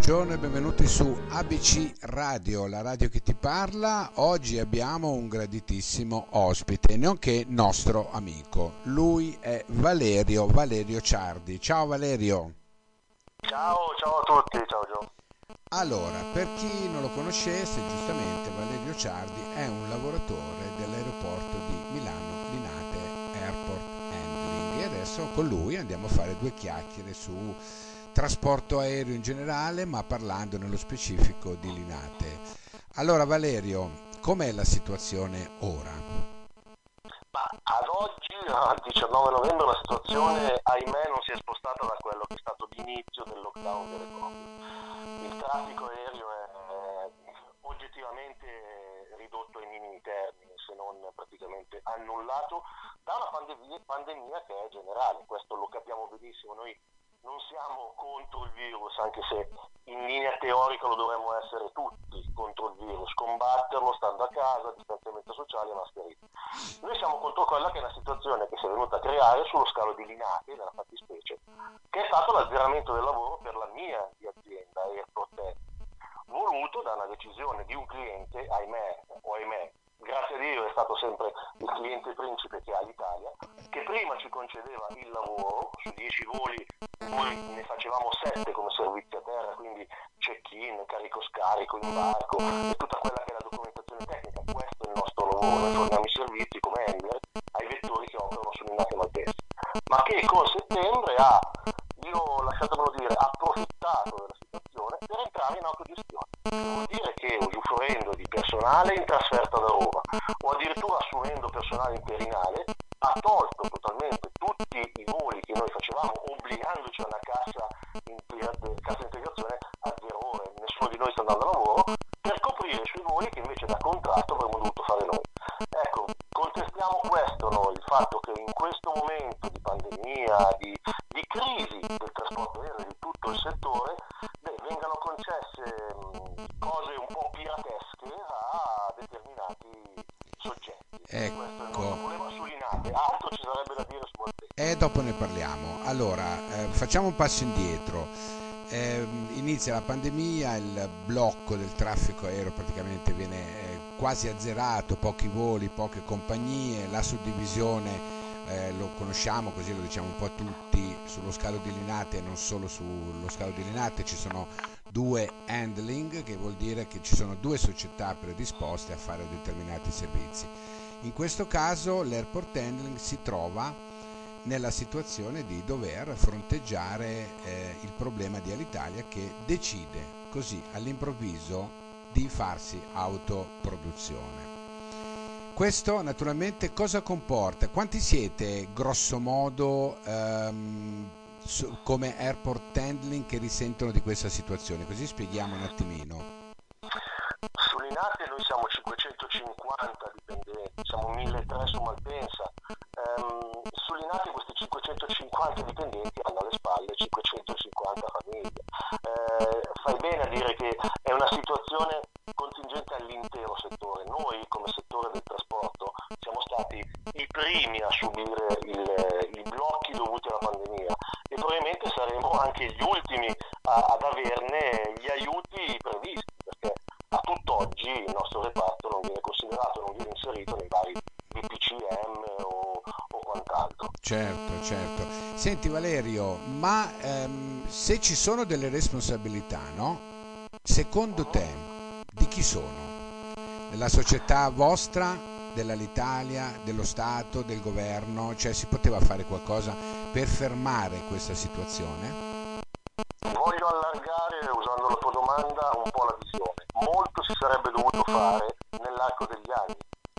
Buongiorno, e benvenuti su ABC Radio, la radio che ti parla. Oggi abbiamo un graditissimo ospite, nonché nostro amico. Lui è Valerio, Valerio Ciardi. Ciao Valerio. Ciao, ciao a tutti, ciao Gio. Allora, per chi non lo conoscesse, giustamente Valerio Ciardi è un lavoratore dell'aeroporto di Milano Linate Airport Handling e adesso con lui andiamo a fare due chiacchiere su trasporto aereo in generale, ma parlando nello specifico di Linate. Allora Valerio, com'è la situazione ora? Ma ad oggi, al 19 novembre, la situazione, ahimè, non si è spostata da quello che è stato l'inizio del lockdown e proprio. Il traffico aereo è oggettivamente ridotto ai minimi termini, se non praticamente annullato, da una pandemia, pandemia che è generale. Questo lo capiamo benissimo noi non siamo contro il virus, anche se in linea teorica lo dovremmo essere tutti contro il virus, combatterlo stando a casa, distanziamento sociale e mascherine. Noi siamo contro quella che è una situazione che si è venuta a creare sullo scalo di Linate, nella fattispecie, che è stato l'azzeramento del lavoro per la mia azienda, Airport voluto da una decisione di un cliente, ahimè o ahimè, grazie a Dio è stato sempre il cliente principe che ha l'Italia, che prima ci concedeva il lavoro su 10 voli, noi ne facevamo 7 come servizio a terra, quindi check-in, carico-scarico, imbarco e tutta quella che è la documentazione tecnica. Questo è il nostro lavoro, noi forniamo i servizi come handler ai vettori che operano sull'Inate Maltese, ma che con settembre ha, io lasciatemelo dire, approfittato della situazione per entrare in autogestione. Vuol dire che usufruendo di personale in trasferta da Roma o addirittura assumendo personale interinale ha tolto totalmente tutti i voli che noi facevamo obbligandoci a una cassa, cassa integrazione a zero ore, nessuno di noi sta andando a lavoro, per coprire i suoi voli che invece da contratto avremmo dovuto fare noi. Ecco, contestiamo questo noi, il fatto che in questo momento di pandemia, di, di crisi del trasporto aereo di tutto il settore, beh, vengano concesse mh, cose un po' piratesche a determinati soggetti. Ecco. Altro ci sarebbe da dire su Maltese. E dopo ne parliamo. Allora, eh, facciamo un passo indietro. Eh, inizia la pandemia, il blocco del traffico aereo praticamente viene eh, quasi azzerato, pochi voli, poche compagnie, la suddivisione eh, lo conosciamo, così lo diciamo un po' tutti, sullo scalo di Linate e non solo sullo scalo di Linate ci sono due handling, che vuol dire che ci sono due società predisposte a fare determinati servizi. In questo caso l'airport handling si trova nella situazione di dover fronteggiare eh, il problema di Alitalia che decide così all'improvviso di farsi autoproduzione. Questo naturalmente cosa comporta? Quanti siete grosso modo ehm, su, come airport handling che risentono di questa situazione? Così spieghiamo un attimino. Su Linate noi siamo 550 dipendenti, siamo 1300 su Malpensa. Ehm, su Linate questi 550 dipendenti hanno alle spalle 550 famiglie. Eh, fai bene a dire che è una situazione Certo, certo. Senti Valerio, ma ehm, se ci sono delle responsabilità, no? Secondo te di chi sono? Della società vostra, dell'Alitalia, dello Stato, del governo? Cioè si poteva fare qualcosa per fermare questa situazione? Voglio allargare, usando la tua domanda, un po' la visione. Molto si sarebbe dovuto fare nell'arco degli anni,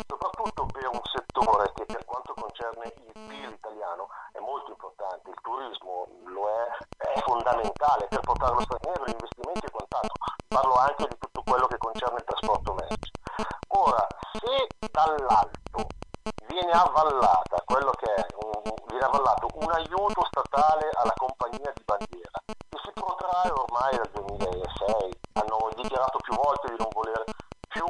soprattutto per un settore che per quanto concerne il PIL italiano è molto importante. Il turismo lo è, è fondamentale per portare lo straniero, gli investimenti e quant'altro. Parlo anche di tutto quello che concerne il trasporto merci. Ora, se dall'alto viene avvallata quello che è un, viene avvallato un aiuto statale alla compagnia di bandiera che si protrae ormai dal 2006 hanno dichiarato più volte di non voler più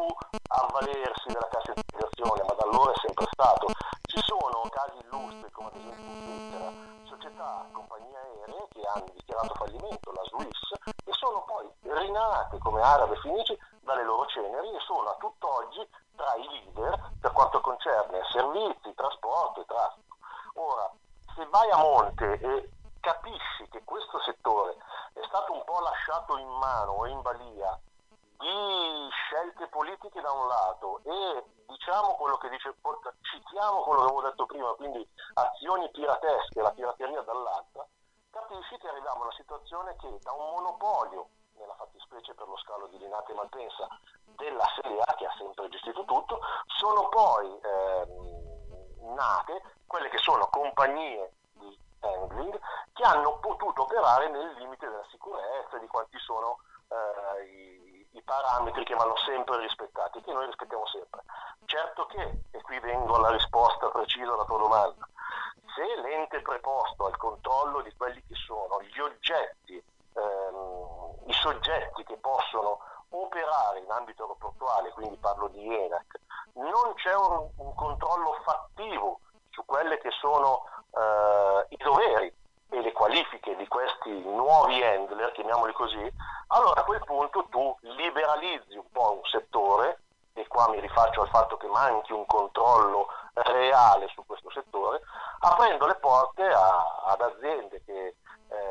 avvalersi della cassa integrazione ma da allora è sempre stato ci sono casi illustri come ad esempio in Svizzera società compagnie aeree che hanno dichiarato dichiarato fallimento, la Swiss, e sono poi rinate come arabe fenici dalle loro ceneri e sono a tutt'oggi tra i leader per quanto concerne servizi, trasporto e traffico. Ora, se vai a monte e capisci che questo settore è stato un po' lasciato in mano o in balia di scelte politiche da un lato e diciamo quello che dice, citiamo quello che avevo detto prima, quindi azioni piratesche, la pirateria dall'altra, capisci che arriviamo a una situazione che da un monopolio, nella fattispecie per lo scalo di Linate Malpensa, della Serie A che ha sempre gestito tutto, sono poi ehm, nate quelle che sono compagnie di handling che hanno potuto operare nel limite della sicurezza, di quanti sono eh, i, i, parametri che vanno sempre rispettati, che noi rispettiamo sempre. Certo che, e qui vengo alla risposta precisa alla tua domanda, se l'ente preposto al controllo di quelli che sono gli oggetti, i soggetti che possono operare in ambito aeroportuale, quindi parlo di ENAC, non c'è un, un controllo fattivo su quelli che sono eh, i doveri e le qualifiche di questi nuovi handler, chiamiamoli così, allora a quel punto tu liberalizzi un po' un settore, e qua mi rifaccio al fatto che manchi un controllo reale su questo settore, aprendo le porte a, ad aziende che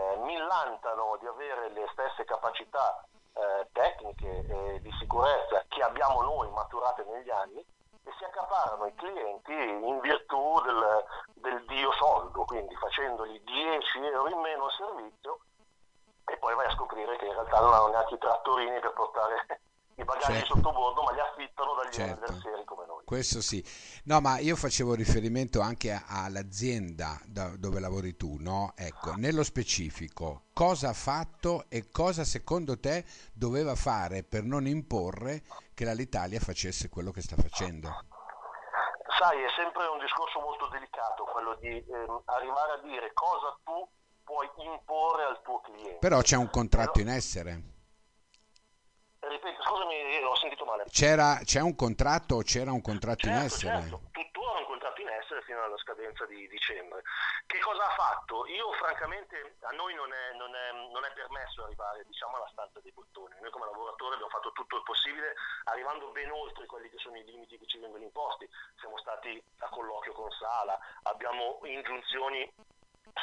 eh, millantano di avere le stesse capacità eh, tecniche e di sicurezza che abbiamo noi maturate negli anni e si accaparano i clienti in virtù del, del dio soldo, quindi facendogli 10 euro in meno al servizio e poi vai a scoprire che in realtà non hanno neanche i trattorini per portare i bagagli certo. sotto bordo, ma li affittano dagli certo. seri come noi. Questo sì. No, ma io facevo riferimento anche all'azienda dove lavori tu, no? Ecco, nello specifico, cosa ha fatto e cosa secondo te doveva fare per non imporre che l'Italia facesse quello che sta facendo? Sai, è sempre un discorso molto delicato quello di ehm, arrivare a dire cosa tu puoi imporre al tuo cliente. Però c'è un contratto Però... in essere. Ripeto, scusami, ho sentito male. C'era, c'è un contratto o c'era un contratto certo, in essere? Certo, tuttora un contratto in essere fino alla scadenza di dicembre. Che cosa ha fatto? Io francamente, a noi non è, non è, non è permesso arrivare diciamo, alla stanza dei bottoni. Noi come lavoratori abbiamo fatto tutto il possibile, arrivando ben oltre quelli che sono i limiti che ci vengono imposti. Siamo stati a colloquio con Sala, abbiamo ingiunzioni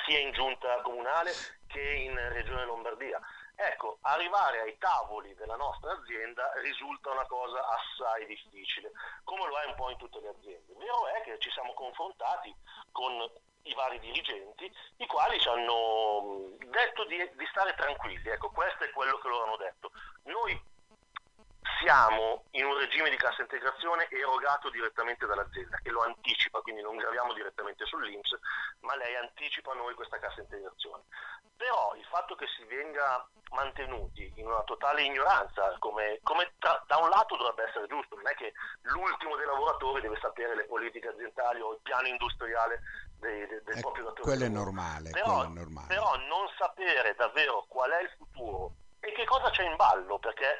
sia in giunta comunale che in Regione Lombardia. Ecco, arrivare ai tavoli della nostra azienda risulta una cosa assai difficile, come lo è un po' in tutte le aziende. Vero è che ci siamo confrontati con i vari dirigenti, i quali ci hanno detto di, di stare tranquilli. Ecco, questo è quello che loro hanno detto. Noi siamo in un regime di cassa integrazione erogato direttamente dall'azienda, che lo anticipa, quindi non graviamo direttamente sull'Inps, ma lei anticipa a noi questa cassa integrazione. Però il fatto che si venga mantenuti in una totale ignoranza, come, come tra, da un lato dovrebbe essere giusto, non è che l'ultimo dei lavoratori deve sapere le politiche aziendali o il piano industriale dei, dei, del eh, proprio datore. Quello è normale, però, è normale. Però non sapere davvero qual è il futuro e che cosa c'è in ballo, perché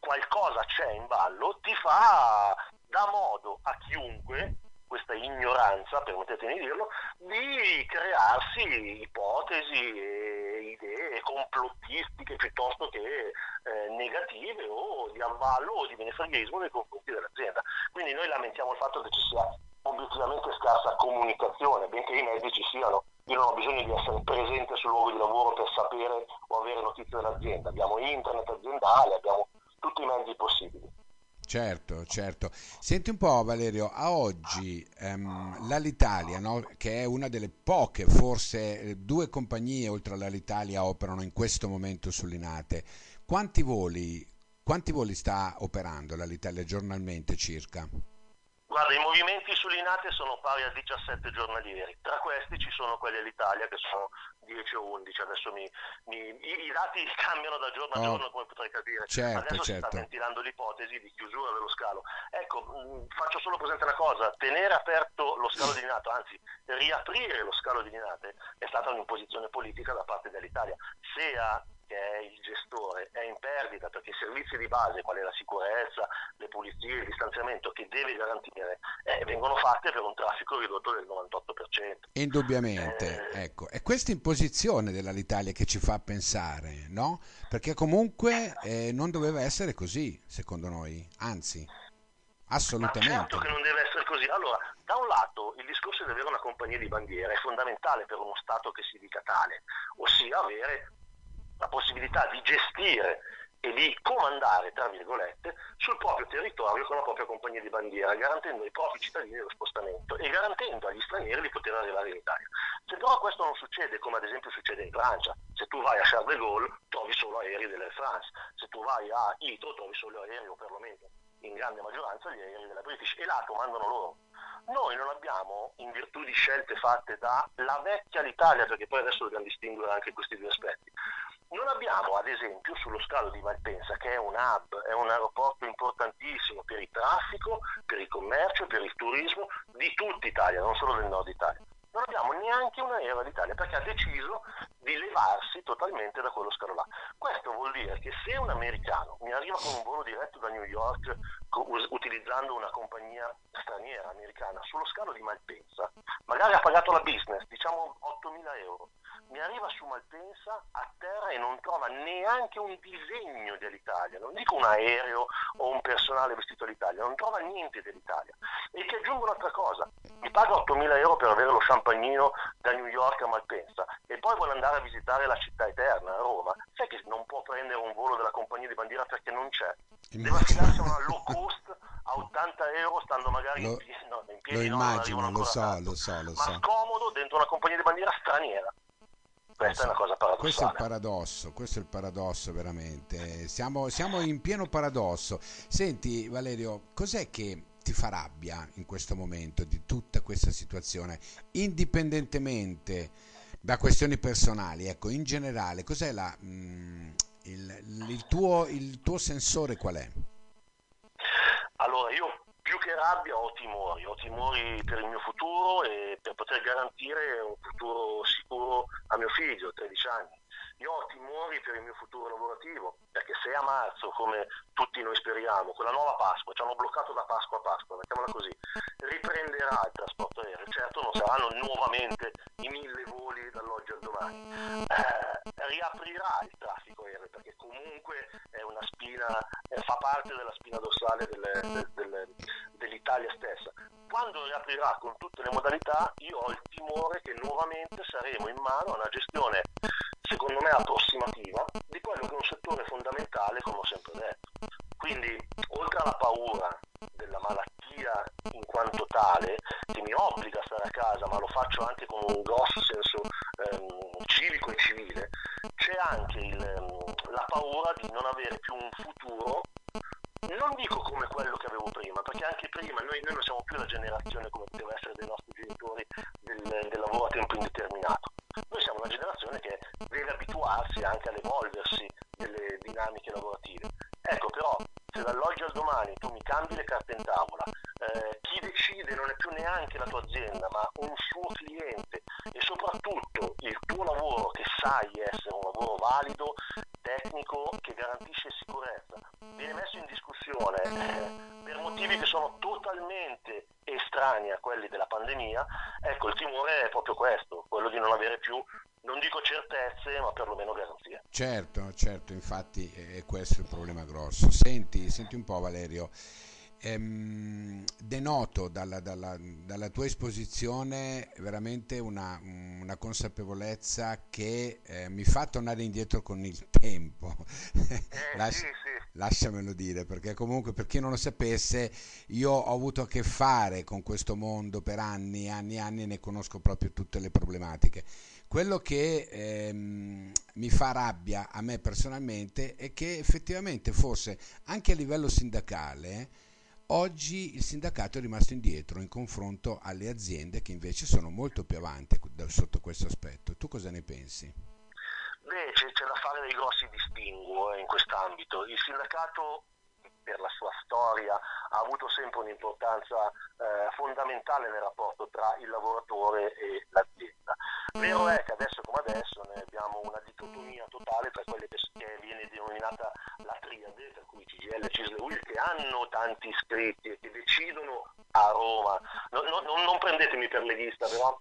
qualcosa c'è in ballo, ti fa da modo a chiunque, questa ignoranza, permettetemi di dirlo, di crearsi ipotesi e idee complottistiche piuttosto che eh, negative o di avvallo o di menefreghismo nei confronti dell'azienda. Quindi noi lamentiamo il fatto che ci sia obiettivamente scarsa comunicazione, benché i mezzi ci siano. Io non ho bisogno di essere presente sul luogo di lavoro per sapere o avere notizie dell'azienda. Abbiamo internet aziendale, abbiamo tutti i mezzi possibili. Certo, certo. Senti un po' Valerio, a oggi ehm, l'Alitalia, no, che è una delle poche, forse due compagnie oltre all'Alitalia operano in questo momento sull'Inate, quanti voli, quanti voli sta operando l'Alitalia giornalmente circa? Guarda, i movimenti sull'Inate sono pari a 17 giornalieri, tra questi ci sono quelli all'Italia che sono 10 o 11, adesso mi, mi, i, i, dati cambiano da giorno a oh, giorno come potrai capire, certo, adesso certo. si sta ventilando l'ipotesi di chiusura dello scalo. Ecco, mh, faccio solo presente una cosa, tenere aperto lo scalo di Linate, anzi riaprire lo scalo di Linate è stata un'imposizione politica da parte dell'Italia, sia che è il gestore è in perdita perché i servizi di base, quali la sicurezza, le pulizie, il distanziamento che deve garantire, eh, vengono fatte per un traffico ridotto del 98%. Indubbiamente, eh, ecco. È questa imposizione dell'Italia che ci fa pensare, no? Perché comunque eh, non doveva essere così, secondo noi, anzi, assolutamente. Ma certo che non deve essere così. Allora, da un lato il discorso di avere una compagnia di bandiera è fondamentale per uno Stato che si dica tale, ossia avere la possibilità di gestire e di comandare, tra virgolette, sul proprio territorio con la propria compagnia di bandiera, garantendo ai propri cittadini lo spostamento e garantendo agli stranieri di poter arrivare in Italia. Se però questo non succede, come ad esempio succede in Francia, se tu vai a Charles de Gaulle trovi solo aerei dell'Air France, se tu vai a Heathrow trovi solo aerei o perlomeno in grande maggioranza gli aerei della British e là comandano loro. Noi non abbiamo, in virtù di scelte fatte dalla vecchia l'Italia, perché poi adesso dobbiamo distinguere anche questi due aspetti, non abbiamo ad esempio sullo scalo di Malpensa, che è un hub, è un aeroporto importantissimo per il traffico, per il commercio, per il turismo di tutta Italia, non solo del nord Italia. Non abbiamo neanche un aereo all'Italia perché ha deciso di levarsi totalmente da quello scalo là. Questo vuol dire che se un americano mi arriva con un volo diretto da New York utilizzando una compagnia straniera americana sullo scalo di Malpensa, magari ha pagato la business, diciamo 8.000 euro, mi arriva su Malpensa a terra e non trova neanche un disegno dell'Italia, non dico un aereo o un personale vestito all'Italia, non trova niente dell'Italia. E ti aggiungo un'altra cosa, mi paga 8.000 euro per avere lo champagnino da New York a Malpensa e poi vuole andare a visitare la città eterna, Roma, sai che non può prendere un volo della compagnia di bandiera perché non c'è. Deve affidarsi a una low cost a 80 euro stando magari lo, in piedi, no, in piedi lo no, immagino, lo so, tanto, lo so, lo ma so. scomodo dentro una compagnia di bandiera straniera. Questa è una cosa paradossale. Questo è il paradosso, questo è il paradosso veramente. Siamo, siamo in pieno paradosso. Senti Valerio, cos'è che ti fa rabbia in questo momento di tutta questa situazione, indipendentemente da questioni personali, ecco, in generale, cos'è la, mm, il, il, tuo, il tuo sensore qual è? Allora, io più che rabbia ho timori, ho timori per il mio futuro e per poter garantire un futuro sicuro a mio figlio, 13 anni. Io ho timori per il mio futuro lavorativo, perché se a marzo, come tutti noi speriamo, con la nuova Pasqua, ci hanno bloccato da Pasqua a Pasqua, mettiamola così, riprenderà il trasporto aereo, certo non saranno nuovamente i mille voli dall'oggi al domani, riaprirà il traffico aereo, perché comunque spina, eh, fa parte della spina dorsale del, del, del, dell'Italia stessa. Quando riaprirà con tutte le modalità, io ho il timore che nuovamente saremo in mano a una gestione secondo me approssimativa di quello che è un settore fondamentale, come ho sempre detto. Quindi, oltre alla paura della malattia in quanto tale, che mi obbliga a stare a casa, ma lo faccio anche con un grosso senso ehm, civico e civile, c'è anche il, ehm, la paura di non avere più un futuro non dico come quello che avevo prima, perché anche prima noi, noi non siamo più la generazione come poteva essere dei nostri genitori del, del lavoro a tempo indeterminato. Noi siamo una generazione che deve abituarsi anche all'evolversi delle dinamiche lavorative. Ecco però, dall'oggi al domani tu mi cambi le carte in tavola, eh, chi decide non è più neanche la tua azienda, ma un suo cliente e soprattutto il tuo lavoro che sai essere un lavoro valido, tecnico, che garantisce sicurezza, viene messo in discussione eh, per motivi che sono totalmente estranei a quelli della pandemia, ecco il timore è proprio questo, quello di non avere più, non dico certezze, ma perlomeno garanzie. Certo, certo, infatti è questo il problema grosso. Senti, senti un po' Valerio, ehm, denoto dalla, dalla, dalla, tua esposizione veramente una, una consapevolezza che eh, mi fa tornare indietro con il tempo. Eh, Lasci- sì, sì. Lasciamelo dire, perché comunque per chi non lo sapesse, io ho avuto a che fare con questo mondo per anni, anni, anni e ne conosco proprio tutte le problematiche. Quello che ehm, mi fa rabbia a me personalmente è che effettivamente forse anche a livello sindacale oggi il sindacato è rimasto indietro in confronto alle aziende che invece sono molto più avanti sotto questo aspetto. Tu cosa ne pensi? Beh, c'è, c'è da fare dei grossi distinguo eh, in quest'ambito. Il sindacato per la sua storia ha avuto sempre un'importanza eh, fondamentale nel rapporto tra il lavoratore e l'azienda. Vero è che adesso come adesso noi abbiamo una dicotomia totale tra quelle che è denominata la triade, per cui CGL, Cisle Will, che hanno tanti iscritti e che decidono a Roma. No, no, non prendetemi per leghista, però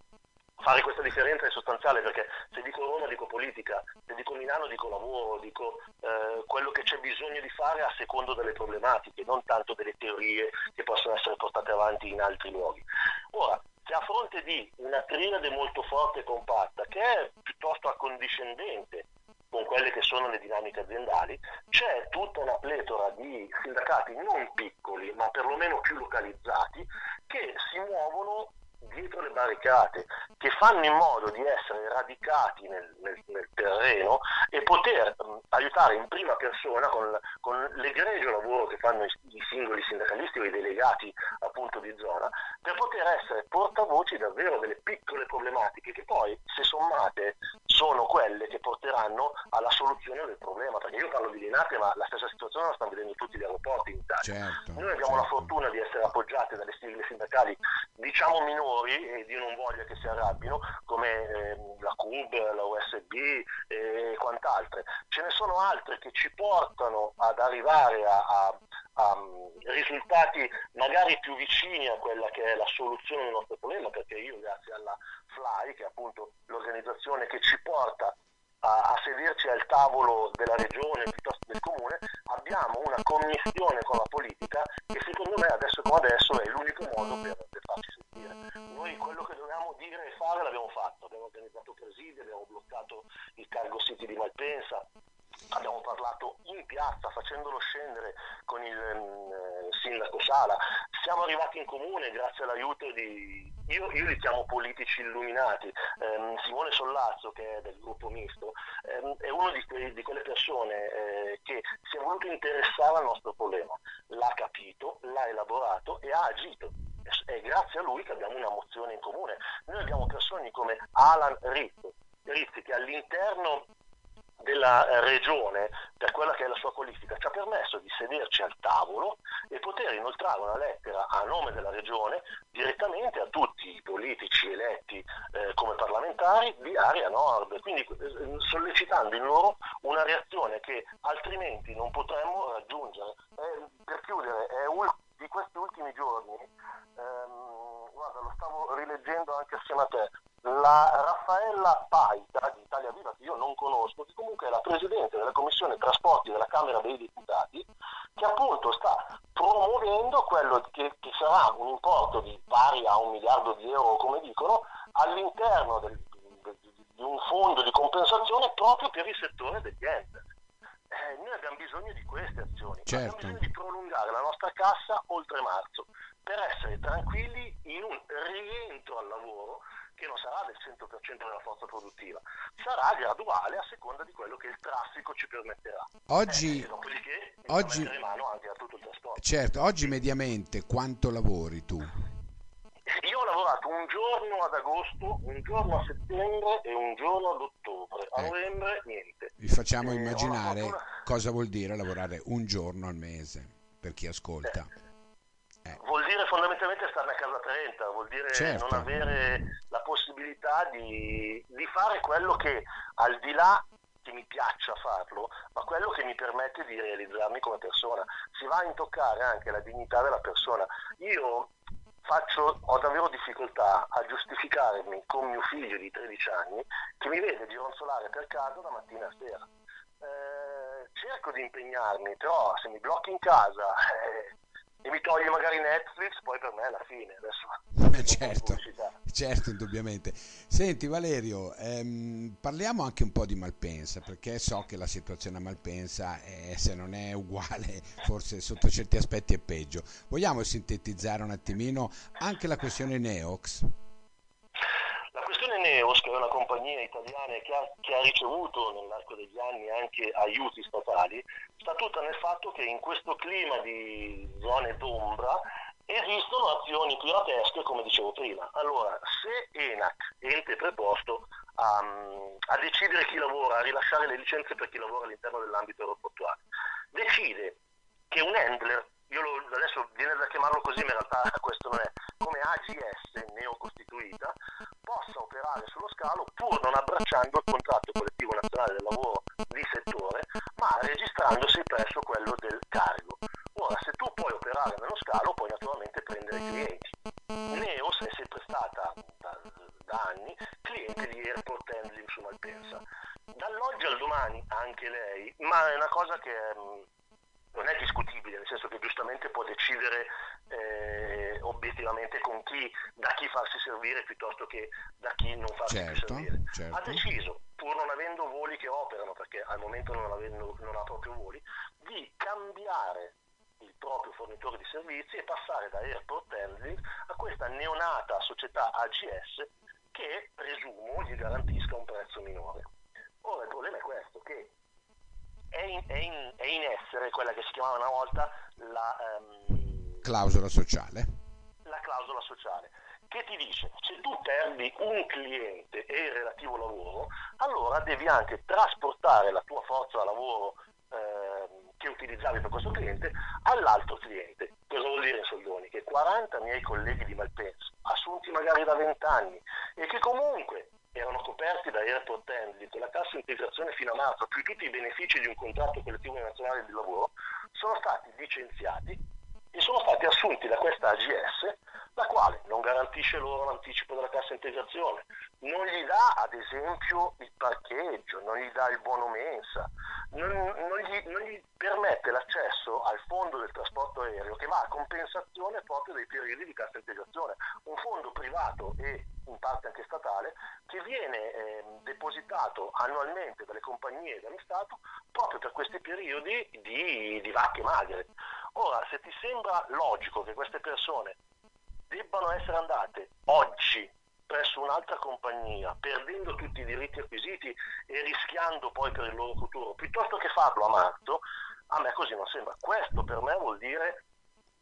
fare questa differenza è sostanziale perché se dico Roma dico politica, se dico Milano dico lavoro, dico eh, quello che c'è bisogno di fare a secondo delle problematiche, non tanto delle teorie che possono essere portate avanti in altri luoghi. Ora, se a fronte di una triade molto forte e compatta, che è piuttosto accondiscendente con quelle che sono le dinamiche aziendali, c'è tutta una pletora di sindacati non piccoli, ma perlomeno più localizzati, che si muovono dietro le barricate, che fanno in modo di essere radicati nel, nel, nel terreno e poter mh, aiutare in prima persona con, con l'egregio lavoro che fanno i, i, singoli sindacalisti o i delegati appunto di zona, per poter essere portavoci davvero delle piccole problematiche che poi, se sommate, sono quelle che porteranno alla soluzione del problema. Perché io parlo di Linate, ma la stessa situazione la stanno vedendo tutti gli aeroporti in Italia. Certo, Noi abbiamo certo. la fortuna di essere appoggiati dalle sigle sindacali, diciamo minori, e Dio non voglia che si arrabbino, come eh, la CUB, la USB e quant'altre. Ce ne sono altre che ci portano ad arrivare a, a, a risultati magari più vicini a quella che è la soluzione del nostro problema, perché io grazie alla FLY, che è appunto l'organizzazione che ci porta a, a, sederci al tavolo della regione piuttosto del comune, abbiamo una commissione con la politica che secondo me adesso come adesso è l'unico modo per, per farci sentire. Noi quello che dovevamo dire e fare l'abbiamo fatto, abbiamo organizzato presidi, abbiamo bloccato il cargo city di Malpensa, abbiamo parlato in piazza facendolo scendere con il um, sindaco Sala, siamo arrivati in comune grazie all'aiuto di, io, io li chiamo politici illuminati, um, Simone Sollazzo che è del gruppo misto um, è uno di, quei, di quelle persone eh, che si è voluto interessare al nostro problema, l'ha capito, l'ha elaborato e ha agito è grazie a lui che abbiamo una mozione in comune. Noi abbiamo persone come Alan Rizzi, Rizzi che all'interno della eh, regione per quella che è la sua qualifica ci ha permesso di sederci al tavolo e poter inoltrare una lettera a nome della regione direttamente a tutti i politici eletti eh, come parlamentari di area nord, quindi eh, sollecitando in loro una reazione che altrimenti non potremmo raggiungere. Eh, per chiudere, è un, di questi ultimi giorni, ehm, guarda lo stavo rileggendo anche assieme a te, la Raffaella Paita di Italia Viva, che io non conosco, che comunque è la Presidente della Commissione Trasporti della Camera dei Deputati, che appunto sta promuovendo quello che, che sarà un importo di pari a un miliardo di euro, come dicono, all'interno del, di un fondo di compensazione proprio per il settore degli enti. Eh, noi abbiamo bisogno di queste azioni, certo. abbiamo bisogno di prolungare la nostra cassa oltre marzo per essere tranquilli in un rientro al lavoro che non sarà del 100% della forza produttiva, sarà graduale a seconda di quello che il traffico ci permetterà. Oggi, eh, dopodiché oggi, mano anche a tutto il trasporto. Certo, oggi mediamente quanto lavori tu? Io ho lavorato un giorno ad agosto, un giorno a settembre e un giorno ad ottobre. A eh. novembre niente. Vi facciamo eh, immaginare fortuna... cosa vuol dire lavorare un giorno al mese per chi ascolta. Eh. Eh. Vuol dire fondamentalmente starne a casa 30, vuol dire certo. non avere la possibilità di, di fare quello che al di là che mi piaccia farlo, ma quello che mi permette di realizzarmi come persona. Si va a intoccare anche la dignità della persona. Io faccio, ho davvero difficoltà a giustificarmi con mio figlio di 13 anni che mi vede gironzolare per casa da mattina a sera. Eh, cerco di impegnarmi, però se mi blocchi in casa e mi toglie magari Netflix, poi per me è la fine. Adesso eh, certo, certo, indubbiamente. Senti Valerio, ehm, parliamo anche un po' di Malpensa, perché so che la situazione a Malpensa, è, se non è uguale, forse sotto certi aspetti è peggio. Vogliamo sintetizzare un attimino anche la questione Neox? Neos, che è una compagnia italiana che ha, che ha ricevuto nell'arco degli anni anche aiuti statali, sta tutta nel fatto che in questo clima di zone d'ombra esistono azioni piratesche, come dicevo prima. Allora, se ENAC, ente preposto a, a, decidere chi lavora, a rilasciare le licenze per chi lavora all'interno dell'ambito aeroportuale, decide che un handler io lo, adesso viene da chiamarlo così, ma in realtà questo non è, come AGS neocostituita, scalo pur non abbracciando il contratto collettivo nazionale del lavoro di settore, ma registrandosi presso quello del carico. Ora, se tu puoi operare nello scalo, puoi naturalmente prendere i clienti. Neos è sempre stata da, da anni cliente di Airport Handling su Malpensa. Dall'oggi al domani anche lei, ma è una cosa che mm, non è discutibile, nel senso che giustamente può decidere eh, obiettivamente con chi, da chi farsi servire piuttosto che da chi non farsi certo, servire. Certo. Ha deciso, pur non avendo voli che operano, perché al momento non, avendo, non ha proprio voli, di cambiare il proprio fornitore di servizi e passare da Airport Handling a questa neonata società AGS che presumo gli prezzo minore. Ora il problema è questo, che è in, è in, è in essere quella che si chiamava una volta la um, clausola sociale. La clausola sociale che ti dice se tu perdi un cliente e il relativo lavoro, allora devi anche trasportare la tua forza lavoro eh, che utilizzavi per questo cliente all'altro cliente. Cosa vuol dire soldoni? Che 40 miei colleghi di Malpensa, assunti magari da 20 anni e che comunque erano coperti da Airport Handling con la cassa integrazione fino a marzo, più tutti i benefici di un contratto collettivo nazionale di lavoro, sono stati licenziati e sono stati assunti da questa AGS, la quale? Non garantisce loro l'anticipo della cassa integrazione, non gli dà ad esempio il parcheggio, non gli dà il buono mensa, non, non, gli, non gli permette l'accesso al fondo del trasporto aereo che va a compensazione proprio dei periodi di cassa integrazione, un fondo privato e in parte anche statale che viene eh, depositato annualmente dalle compagnie e dallo Stato proprio per questi periodi di, di vacche magre. Ora, se ti sembra logico che queste persone debbano essere andate oggi presso un'altra compagnia, perdendo tutti i diritti acquisiti e rischiando poi per il loro futuro, piuttosto che farlo a marzo, a me così non sembra. Questo per me vuol dire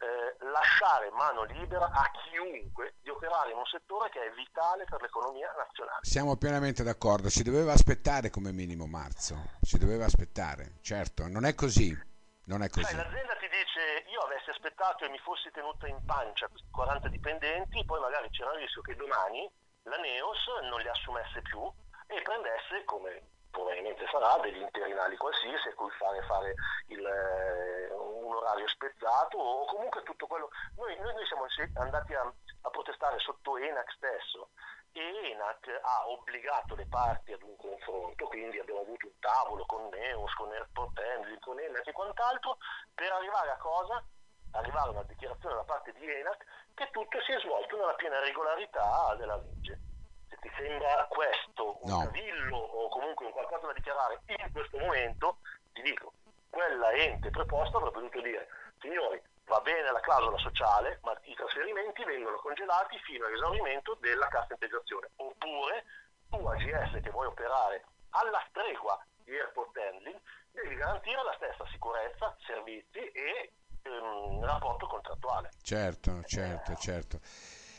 eh, lasciare mano libera a chiunque di operare in un settore che è vitale per l'economia nazionale. Siamo pienamente d'accordo, si doveva aspettare come minimo marzo, si doveva aspettare, certo, non è così. Non è così. Sai, l'azienda ti dice io avessi aspettato e mi fossi tenuta in pancia questi 40 dipendenti, poi magari c'era il rischio che domani la Neos non li assumesse più e prendesse, come probabilmente sarà, degli interinali qualsiasi a cui fare, fare il, eh, un orario spezzato o comunque tutto quello. Noi, noi, noi siamo andati a, a protestare sotto ENAC stesso ENAC ha obbligato le parti ad un confronto, quindi abbiamo avuto un tavolo con Neos, con Airport Handling, con ENAC e quant'altro, per arrivare a cosa? Arrivare a una dichiarazione da parte di ENAC che tutto si è svolto nella piena regolarità della legge. Se ti sembra questo un no. cavillo o comunque un qualcosa da dichiarare in questo momento, ti dico, quella ente preposta avrebbe dovuto dire, signori, va bene la clausola sociale, ma i trasferimenti vengono congelati fino all'esaurimento della cassa integrazione. Oppure tu AGS che vuoi operare alla stregua di airport handling, devi garantire la stessa sicurezza, servizi e ehm, rapporto contrattuale. Certo, certo, certo.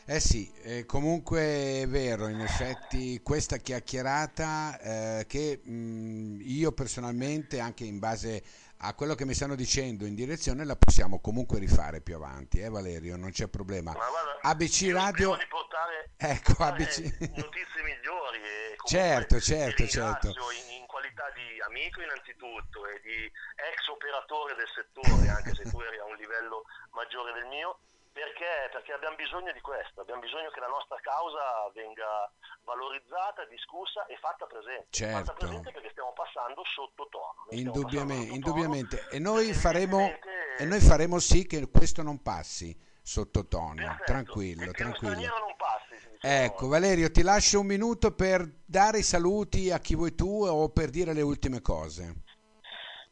Eh sì, eh, comunque è vero, in effetti questa chiacchierata eh, che mh, io personalmente, anche in base a quello che mi stanno dicendo in direzione, la possiamo comunque rifare più avanti, eh Valerio, non c'è problema. Guarda, ABC Radio... Di portare, ecco, ABC... notizie migliori e certo, certo, certo. In, in qualità di amico innanzitutto e di ex operatore del settore, anche se tu eri a un livello maggiore del mio, perché? Perché abbiamo bisogno di questo, abbiamo bisogno che la nostra causa venga valorizzata, discussa e fatta presente. Certo. Fatta presente perché stiamo passando sottotono. Indubbiamente, sotto indubbiamente. E, noi faremo, e noi faremo sì che questo non passi sottotono, Perfetto. tranquillo, tranquillo. non passi, ecco, Valerio, ti lascio un minuto per dare i saluti a chi vuoi tu o per dire le ultime cose.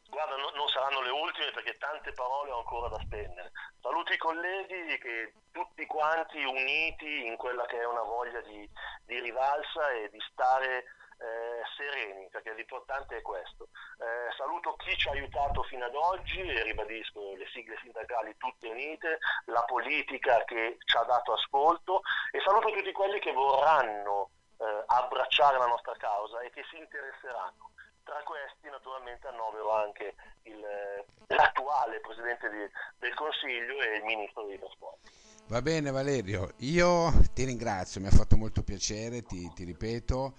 Guarda, no, non saranno le ultime perché tante parole ho ancora da spendere. Saluto i colleghi che tutti quanti uniti in quella che è una voglia di, di rivalsa e di stare eh, sereni, perché l'importante è questo. Eh, saluto chi ci ha aiutato fino ad oggi e ribadisco le sigle sindacali tutte unite, la politica che ci ha dato ascolto e saluto tutti quelli che vorranno eh, abbracciare la nostra causa e che si interesseranno tra questi naturalmente annovero anche il, l'attuale Presidente di, del Consiglio e il Ministro dei Trasporti. Va bene Valerio, io ti ringrazio, mi ha fatto molto piacere, ti, ti ripeto,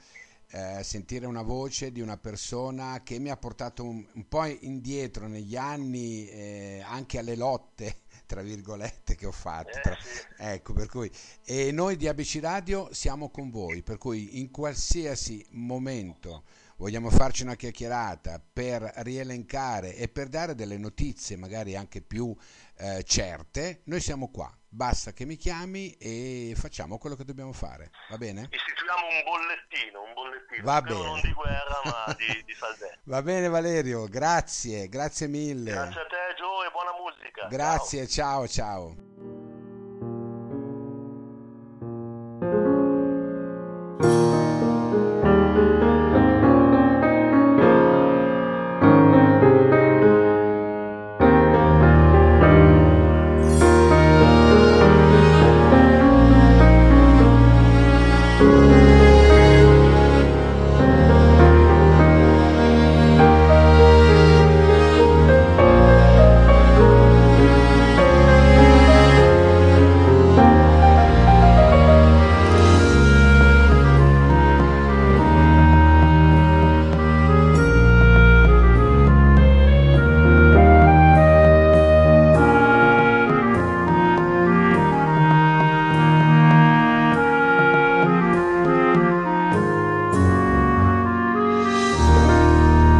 eh, sentire una voce di una persona che mi ha portato un, un po' indietro negli anni, eh, anche alle lotte, tra virgolette, che ho fatto. Tra, ecco, per cui, e noi di ABC Radio siamo con voi, per cui in qualsiasi momento vogliamo farci una chiacchierata per rielencare e per dare delle notizie magari anche più eh, certe, noi siamo qua. Basta che mi chiami e facciamo quello che dobbiamo fare, va bene? Istituiamo un bollettino, un bollettino, va bene. non di guerra ma di, di salvezza. Va bene Valerio, grazie, grazie mille. Grazie a te Gio e buona musica. Grazie, ciao ciao. ciao.